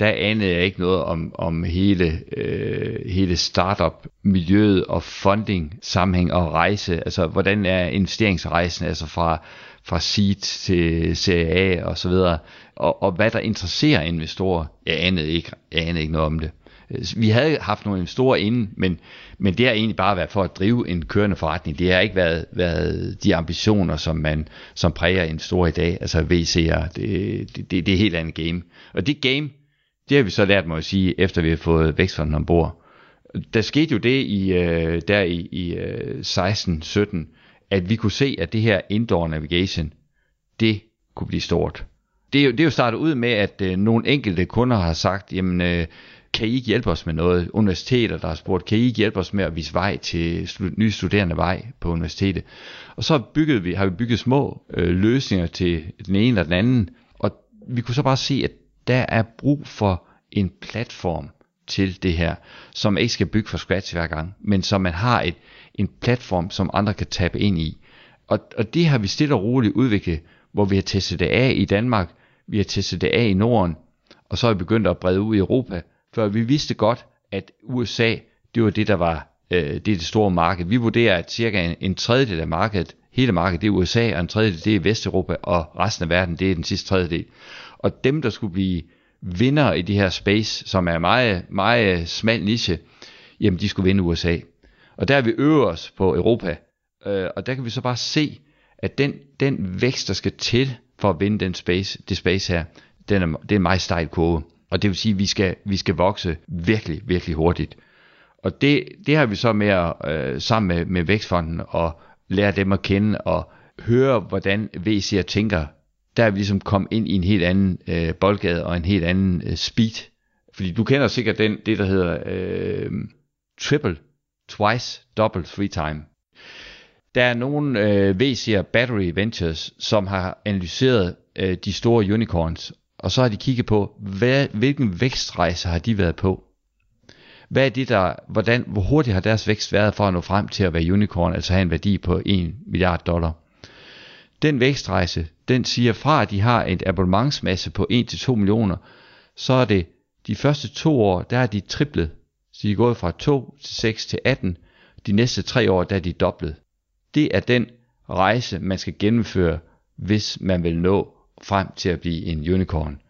der anede jeg ikke noget om, om hele, øh, hele startup-miljøet og funding, sammenhæng og rejse. Altså, hvordan er investeringsrejsen, altså fra, fra seed til Serie A og så videre, og, og hvad der interesserer investorer. Jeg anede ikke, jeg anede ikke noget om det. Vi havde haft nogle investorer inden, men, men det har egentlig bare været for at drive en kørende forretning. Det har ikke været, været de ambitioner, som man som præger investorer i dag, altså VC'er. Det, det, det, det er et helt andet game. Og det game, det har vi så lært, må jeg sige, efter vi har fået vækstfonden ombord. Der skete jo det i, øh, der i, i øh, 16-17, at vi kunne se, at det her indoor navigation, det kunne blive stort. Det er jo, det er jo startet ud med, at øh, nogle enkelte kunder har sagt, jamen, øh, kan I ikke hjælpe os med noget? Universiteter, der har spurgt, kan I ikke hjælpe os med at vise vej til slu- nye studerende vej på universitetet? Og så byggede vi, har vi bygget små øh, løsninger til den ene eller den anden, og vi kunne så bare se, at der er brug for en platform til det her, som ikke skal bygge fra scratch hver gang, men som man har et, en platform, som andre kan tabe ind i. Og, og det har vi stille og roligt udviklet, hvor vi har testet det af i Danmark, vi har testet det af i Norden, og så er vi begyndt at brede ud i Europa, for vi vidste godt, at USA, det var det, der var øh, det, er det store marked. Vi vurderer, at cirka en, en tredjedel af markedet, hele markedet, det er USA, og en tredjedel, det er Vesteuropa, og resten af verden, det er den sidste tredjedel. Og dem, der skulle blive vinder i det her space, som er meget, meget smal niche, jamen de skulle vinde USA. Og der er vi øver os på Europa, øh, og der kan vi så bare se, at den, den vækst, der skal til for at vinde den space, det space her, den er, det er en meget stejl kurve. Og det vil sige, at vi skal, vi skal vokse virkelig, virkelig hurtigt. Og det, det har vi så med at, øh, sammen med, med Vækstfonden og lære dem at kende og høre, hvordan VC'er tænker der er vi ligesom kommet ind i en helt anden øh, boldgade og en helt anden øh, speed. Fordi du kender sikkert den, det, der hedder øh, triple, twice, double, three time. Der er nogle øh, VC'er, Battery Ventures, som har analyseret øh, de store unicorns, og så har de kigget på, hvad, hvilken vækstrejse har de været på. Hvad er det der, hvordan, hvor hurtigt har deres vækst været for at nå frem til at være unicorn, altså have en værdi på 1 milliard dollar. Den vækstrejse, den siger fra, at de har et abonnementsmasse på 1-2 millioner, så er det de første to år, der er de triplet. Så de er gået fra 2 til 6 til 18. De næste tre år, der er de dobblet. Det er den rejse, man skal gennemføre, hvis man vil nå frem til at blive en unicorn,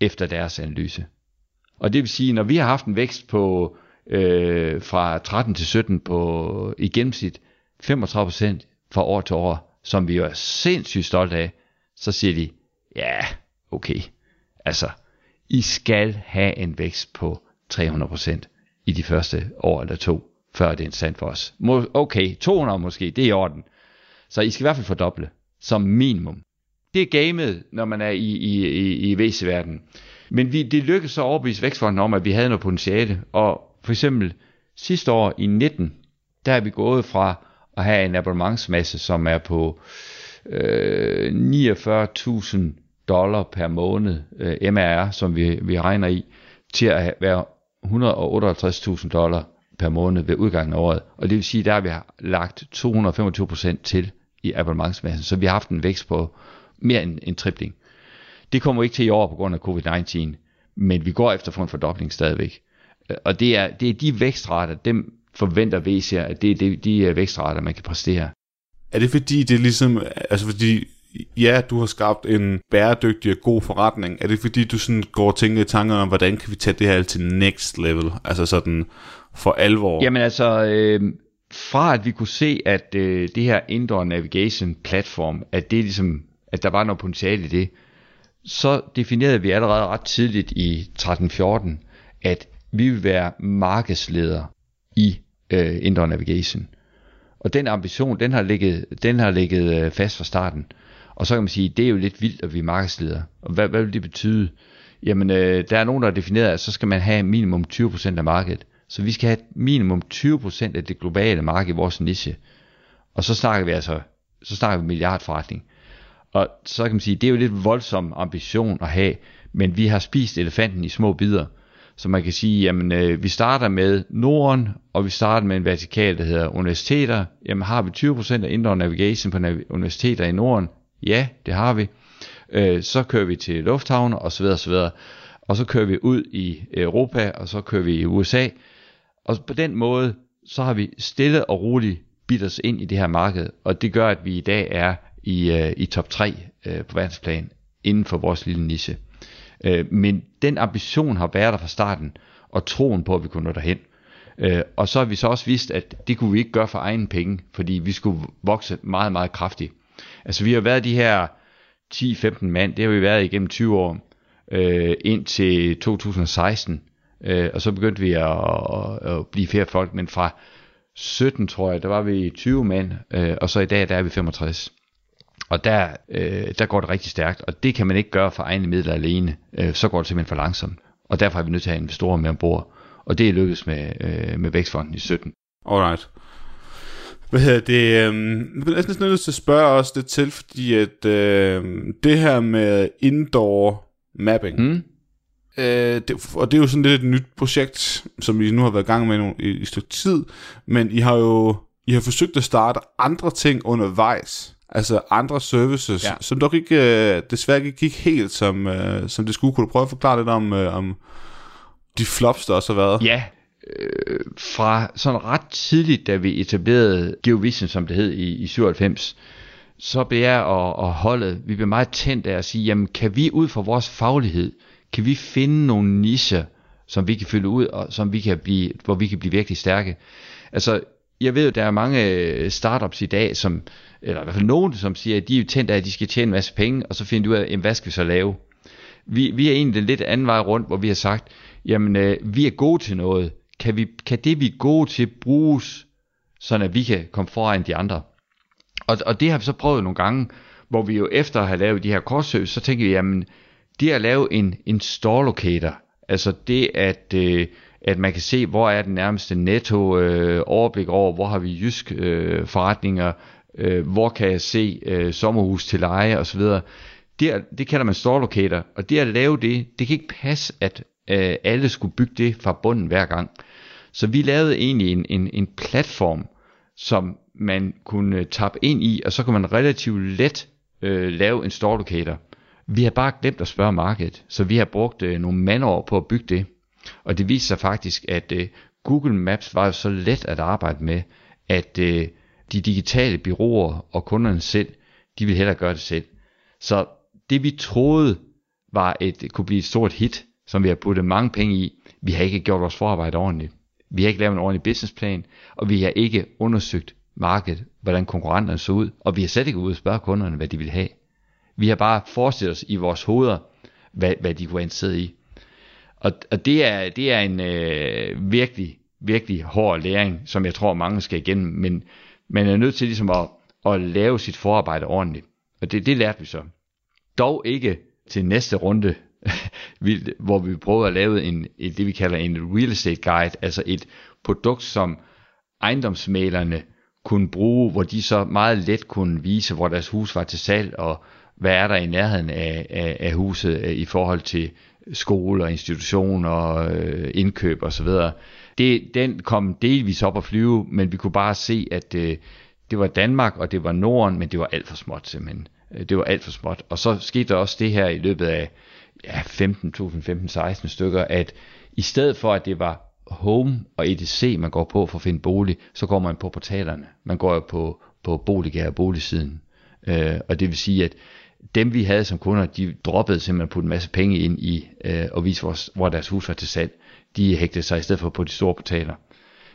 efter deres analyse. Og det vil sige, når vi har haft en vækst på øh, fra 13 til 17 på i gennemsnit 35% fra år til år, som vi var er sindssygt stolte af, så siger de, ja, okay, altså, I skal have en vækst på 300% i de første år eller to, før det er interessant for os. Okay, 200 måske, det er i orden. Så I skal i hvert fald fordoble, som minimum. Det er gamet, når man er i, i, i, i VC-verdenen. Men vi, det lykkedes så at overbevise Vækstfonden om, at vi havde noget potentiale. Og for eksempel sidste år i 19, der er vi gået fra at have en abonnementsmasse, som er på øh, 49.000 dollar per måned øh, MRR, som vi, vi regner i, til at være 158.000 dollar per måned ved udgangen af året. Og det vil sige, der har vi lagt 225% til i abonnementsmassen, så vi har haft en vækst på mere end en tripling. Det kommer ikke til i år på grund af covid-19, men vi går efter for en fordobling stadigvæk. Øh, og det er, det er de vækstrater, dem forventer VC'er, at det er de, de vækstrater, man kan præstere. Er det fordi, det er ligesom, altså fordi, ja, du har skabt en bæredygtig og god forretning. Er det fordi, du sådan går og tænker i tanker om, hvordan kan vi tage det her til next level? Altså sådan for alvor. Jamen altså, øh, fra at vi kunne se, at øh, det her indoor navigation platform, at det ligesom, at der var noget potentiale i det, så definerede vi allerede ret tidligt i 13-14, at vi vil være markedsleder i øh, Indre Navigation. Og den ambition, den har ligget, den har ligget øh, fast fra starten. Og så kan man sige, det er jo lidt vildt, at vi er markedsleder. Og hvad, hvad vil det betyde? Jamen, øh, der er nogen, der har defineret, at så skal man have minimum 20% af markedet. Så vi skal have minimum 20% af det globale marked i vores niche. Og så snakker vi altså, så snakker vi milliardforretning. Og så kan man sige, det er jo lidt voldsom ambition at have, men vi har spist elefanten i små bidder. Så man kan sige, jamen øh, vi starter med Norden, og vi starter med en vertikal, der hedder universiteter. Jamen har vi 20% af indoor navigation på nav- universiteter i Norden? Ja, det har vi. Øh, så kører vi til lufthavne og så videre, og så videre. Og så kører vi ud i Europa, og så kører vi i USA. Og på den måde, så har vi stille og roligt bidt os ind i det her marked, og det gør, at vi i dag er i, øh, i top 3 øh, på verdensplan inden for vores lille niche. Øh, men den ambition har været der fra starten, og troen på, at vi kunne nå derhen. Øh, og så har vi så også vist, at det kunne vi ikke gøre for egen penge, fordi vi skulle vokse meget, meget kraftigt. Altså vi har været de her 10-15 mand, det har vi været igennem 20 år, øh, indtil 2016, øh, og så begyndte vi at, at, at blive flere folk, men fra 17 tror jeg, der var vi 20 mand, øh, og så i dag der er vi 65. Og der, øh, der går det rigtig stærkt, og det kan man ikke gøre for egne midler alene. Øh, så går det simpelthen for langsomt. Og derfor er vi nødt til at have investorer med ombord. Og det er lykkedes med, øh, med Vækstfonden i 17. Alright. Hvad hedder det? Øh, jeg er næsten nødt til at spørge os det til, fordi at øh, det her med indoor mapping, mm. øh, det, og det er jo sådan lidt et nyt projekt, som I nu har været i gang med i, i, i stykke tid, men I har jo I har forsøgt at starte andre ting undervejs altså andre services, ja. som dog ikke, øh, desværre ikke gik helt, som, øh, som det skulle. Kunne du prøve at forklare lidt om, øh, om de flops, der også har været? Ja, øh, fra sådan ret tidligt, da vi etablerede GeoVision, som det hed i, i 97, så blev jeg og, og holdet, vi blev meget tændt af at sige, jamen kan vi ud fra vores faglighed, kan vi finde nogle nischer, som vi kan fylde ud, og som vi kan blive, hvor vi kan blive virkelig stærke. Altså, jeg ved jo, der er mange øh, startups i dag, som eller i hvert fald nogen, som siger, at de er tændt af, at de skal tjene en masse penge, og så finder de ud af, hvad skal vi så lave? Vi, vi er egentlig lidt anden vej rundt, hvor vi har sagt, jamen øh, vi er gode til noget. Kan, vi, kan det vi er gode til bruges, sådan at vi kan komme foran de andre? Og, og det har vi så prøvet nogle gange, hvor vi jo efter at have lavet de her kortsøg, så tænker vi, jamen det at lave en, en store locator, altså det at, øh, at man kan se, hvor er den nærmeste netto øh, overblik over, hvor har vi jysk øh, forretninger, øh, hvor kan jeg se øh, sommerhus til leje osv. Det, er, det kalder man store locator, og det at lave det, det kan ikke passe, at øh, alle skulle bygge det fra bunden hver gang. Så vi lavede egentlig en, en, en platform, som man kunne øh, tappe ind i, og så kan man relativt let øh, lave en store locator. Vi har bare glemt at spørge markedet, så vi har brugt øh, nogle mandår på at bygge det. Og det viste sig faktisk, at øh, Google Maps var jo så let at arbejde med, at øh, de digitale byråer og kunderne selv, de ville hellere gøre det selv. Så det vi troede var et, kunne blive et stort hit, som vi har puttet mange penge i, vi har ikke gjort vores forarbejde ordentligt. Vi har ikke lavet en ordentlig businessplan, og vi har ikke undersøgt markedet, hvordan konkurrenterne så ud, og vi har slet ikke ud og spørge kunderne, hvad de vil have. Vi har bare forestillet os i vores hoveder, hvad, hvad de kunne være interesseret i. Og, og det, er, det er en øh, virkelig, virkelig hård læring, som jeg tror mange skal igennem, men man er nødt til ligesom at, at lave sit forarbejde ordentligt. Og det, det lærte vi så. Dog ikke til næste runde, hvor vi prøvede at lave en, et, det vi kalder en real estate guide, altså et produkt, som ejendomsmalerne kunne bruge, hvor de så meget let kunne vise, hvor deres hus var til salg, og hvad er der i nærheden af, af, af huset øh, i forhold til skole og institutioner, øh, indkøb osv det, den kom delvis op at flyve, men vi kunne bare se, at øh, det var Danmark, og det var Norden, men det var alt for småt simpelthen. Øh, det var alt for småt. Og så skete der også det her i løbet af ja, 15.000, 15-16 stykker, at i stedet for, at det var Home og EDC, man går på for at finde bolig, så går man på portalerne. Man går jo på, på Boliga og boligsiden. Øh, og det vil sige, at dem vi havde som kunder, de droppede simpelthen at putte en masse penge ind i øh, og vise, hvor, hvor deres hus var til salg de hægtede sig i stedet for på de store portaler.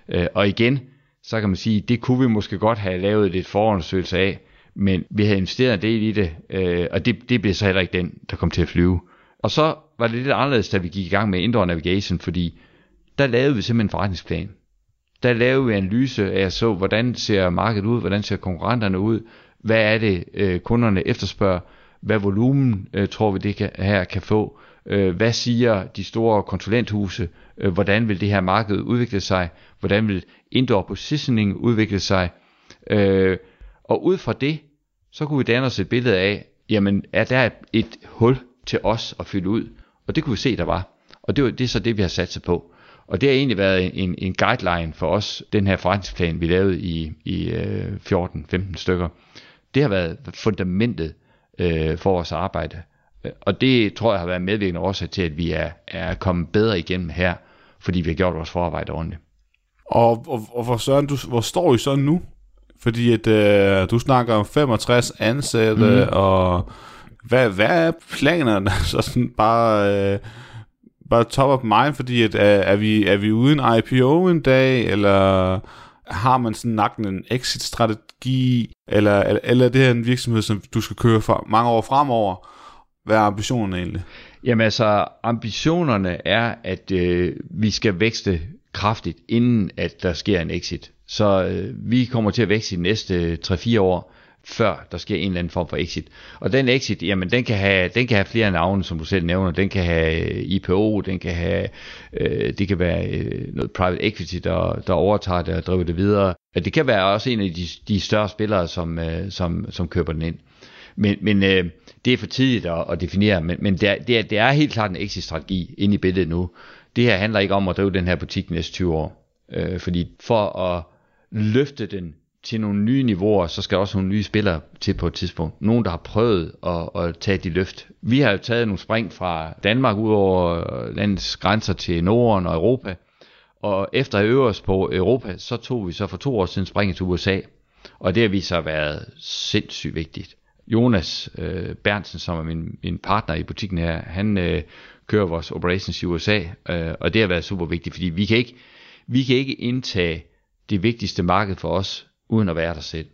Øh, og igen, så kan man sige, det kunne vi måske godt have lavet lidt forundersøgelse af, men vi havde investeret en del i det, øh, og det, det blev så heller ikke den, der kom til at flyve. Og så var det lidt anderledes, da vi gik i gang med indoor navigation, fordi der lavede vi simpelthen en forretningsplan. Der lavede vi analyse af, så hvordan ser markedet ud, hvordan ser konkurrenterne ud, hvad er det, øh, kunderne efterspørger, hvad volumen øh, tror vi det kan, her kan få, øh, hvad siger de store konsulenthuse, øh, hvordan vil det her marked udvikle sig, hvordan vil indoor positioning udvikle sig, øh, og ud fra det, så kunne vi danne os et billede af, jamen er der et hul til os at fylde ud, og det kunne vi se, der var. Og det, var, det er så det, vi har sat sig på. Og det har egentlig været en, en guideline for os, den her forretningsplan, vi lavede i, i øh, 14-15 stykker. Det har været fundamentet øh, for vores arbejde. Og det tror jeg har været medvirkende årsag til, at vi er, er kommet bedre igennem her, fordi vi har gjort vores forarbejde ordentligt. Og, og, og hvor, Søren, du, hvor står I så nu? Fordi at, øh, du snakker om 65 ansatte, mm. og hvad, hvad er planerne? Så sådan bare, øh, bare top of mind, fordi at, er, er, vi, er vi uden IPO en dag, eller har man sådan nakken en exit-strategi, eller, eller, eller er det her en virksomhed, som du skal køre for mange år fremover? Hvad er ambitionen egentlig? Jamen altså, ambitionerne er, at øh, vi skal vækste kraftigt, inden at der sker en exit. Så øh, vi kommer til at vækste i de næste 3-4 år, før der sker en eller anden form for exit. Og den exit, jamen den kan have, den kan have flere navne, som du selv nævner. Den kan have øh, IPO, den kan have, øh, det kan være øh, noget private equity, der, der overtager det og driver det videre. Det kan være også en af de, de større spillere, som, øh, som, som køber den ind. Men, men øh, det er for tidligt at, at definere, men, men det, er, det, er, det er helt klart en exit-strategi inde i billedet nu. Det her handler ikke om at drive den her butik næste 20 år. Øh, fordi for at løfte den til nogle nye niveauer, så skal der også nogle nye spillere til på et tidspunkt. Nogen, der har prøvet at, at tage de løft. Vi har jo taget nogle spring fra Danmark ud over landets grænser til Norden og Europa. Og efter at øve os på Europa, så tog vi så for to år siden springet til USA. Og det har vist sig at være sindssygt vigtigt. Jonas øh, Berntsen, som er min, min partner i butikken her, han øh, kører vores operations i USA, øh, og det har været super vigtigt, fordi vi kan ikke, vi kan ikke indtage det vigtigste marked for os, uden at være der selv.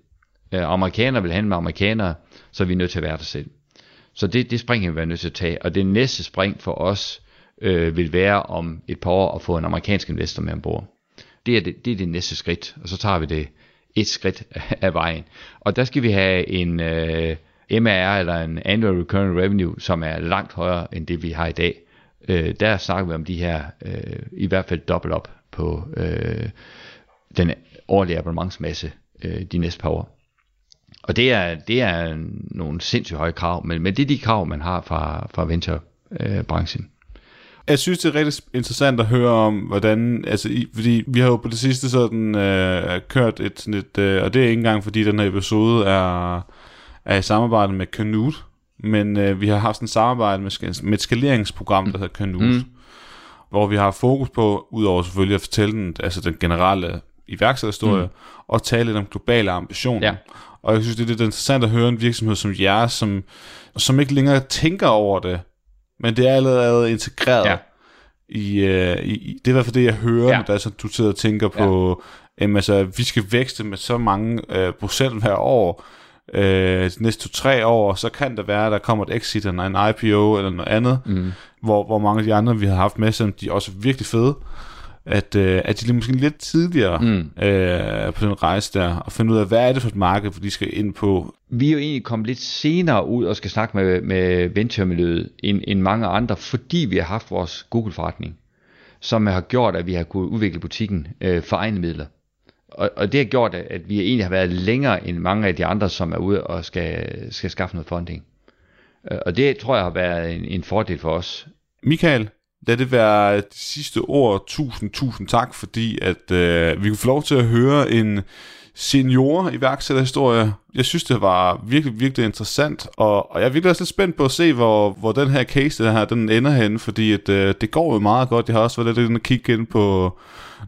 Øh, amerikanere vil handle med amerikanere, så er vi nødt til at være der selv. Så det, det spring vi være nødt til at tage, og det næste spring for os øh, vil være om et par år at få en amerikansk investor med ombord. Det er det, det er det næste skridt, og så tager vi det et skridt af vejen. Og der skal vi have en øh, MR eller en annual recurring revenue, som er langt højere end det vi har i dag. Øh, der snakker vi om de her øh, i hvert fald dobbelt op på øh, den årlige abonnementsmasse øh, de næste par år. Og det er, det er nogle sindssygt høje krav, men, men det er de krav, man har fra, fra venture-branchen. Jeg synes, det er rigtig interessant at høre om, hvordan, altså, i, fordi vi har jo på det sidste sådan øh, kørt et sådan et, øh, og det er ikke engang, fordi den her episode er, er i samarbejde med Canute, men øh, vi har haft sådan et samarbejde med, med et skaleringsprogram, der hedder Canute, mm. hvor vi har fokus på, udover selvfølgelig at fortælle den, altså den generelle iværksætterhistorie, mm. og tale lidt om globale ambitioner. Ja. Og jeg synes, det er lidt interessant at høre en virksomhed som jeres, som, som ikke længere tænker over det, men det er allerede integreret ja. i, uh, i, det er i hvert fald det, jeg hører, ja. når der er sådan, du sidder og tænker på, ja. um, altså, vi skal vækste med så mange uh, procent hver år, uh, de næste to-tre år, så kan det være, at der kommer et exit eller en IPO eller noget andet, mm. hvor, hvor mange af de andre, vi har haft med, som de er også virkelig fede, at, øh, at de er måske lidt tidligere mm. øh, på den rejse der, og finde ud af, hvad er det for et marked, de skal ind på. Vi er jo egentlig kommet lidt senere ud og skal snakke med, med venturemiljøet end, end mange andre, fordi vi har haft vores Google-forretning, som har gjort, at vi har kunnet udvikle butikken øh, for egne midler. Og, og det har gjort, at vi egentlig har været længere end mange af de andre, som er ude og skal, skal skaffe noget funding. Øh, og det tror jeg har været en, en fordel for os. Michael, lad det være de sidste ord. Tusind, tusind tak, fordi at øh, vi kunne få lov til at høre en senior iværksætterhistorie. Jeg synes, det var virkelig, virkelig interessant, og, og jeg er virkelig også lidt spændt på at se, hvor, hvor den her case den her, den ender hen, fordi at, øh, det går jo meget godt. Jeg har også været lidt inde og kigge ind på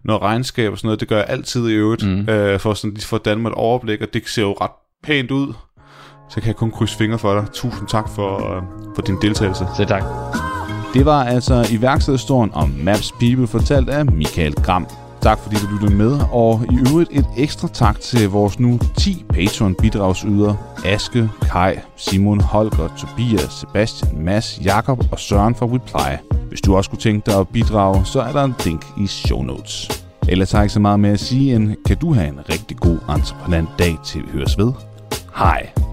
noget regnskab og sådan noget. Det gør jeg altid i øvrigt, mm. øh, for sådan lige for Danmark et overblik, og det ser jo ret pænt ud. Så kan jeg kun krydse fingre for dig. Tusind tak for, øh, for din deltagelse. Så tak. Det var altså iværksætterstoren om Maps People, fortalt af Michael Gram. Tak fordi du lyttede med, og i øvrigt et ekstra tak til vores nu 10 Patreon-bidragsydere. Aske, Kai, Simon, Holger, Tobias, Sebastian, Mads, Jakob og Søren fra Reply. Hvis du også kunne tænke dig at bidrage, så er der en link i show notes. Ellers har jeg ikke så meget med at sige, end kan du have en rigtig god entreprenant dag til vi høres ved. Hej!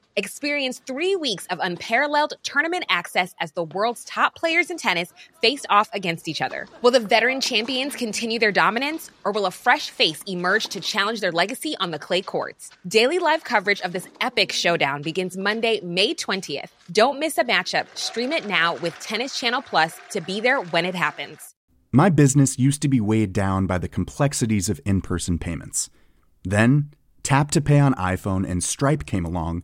Experience three weeks of unparalleled tournament access as the world's top players in tennis face off against each other. Will the veteran champions continue their dominance, or will a fresh face emerge to challenge their legacy on the clay courts? Daily live coverage of this epic showdown begins Monday, May 20th. Don't miss a matchup. Stream it now with Tennis Channel Plus to be there when it happens. My business used to be weighed down by the complexities of in person payments. Then, Tap to Pay on iPhone and Stripe came along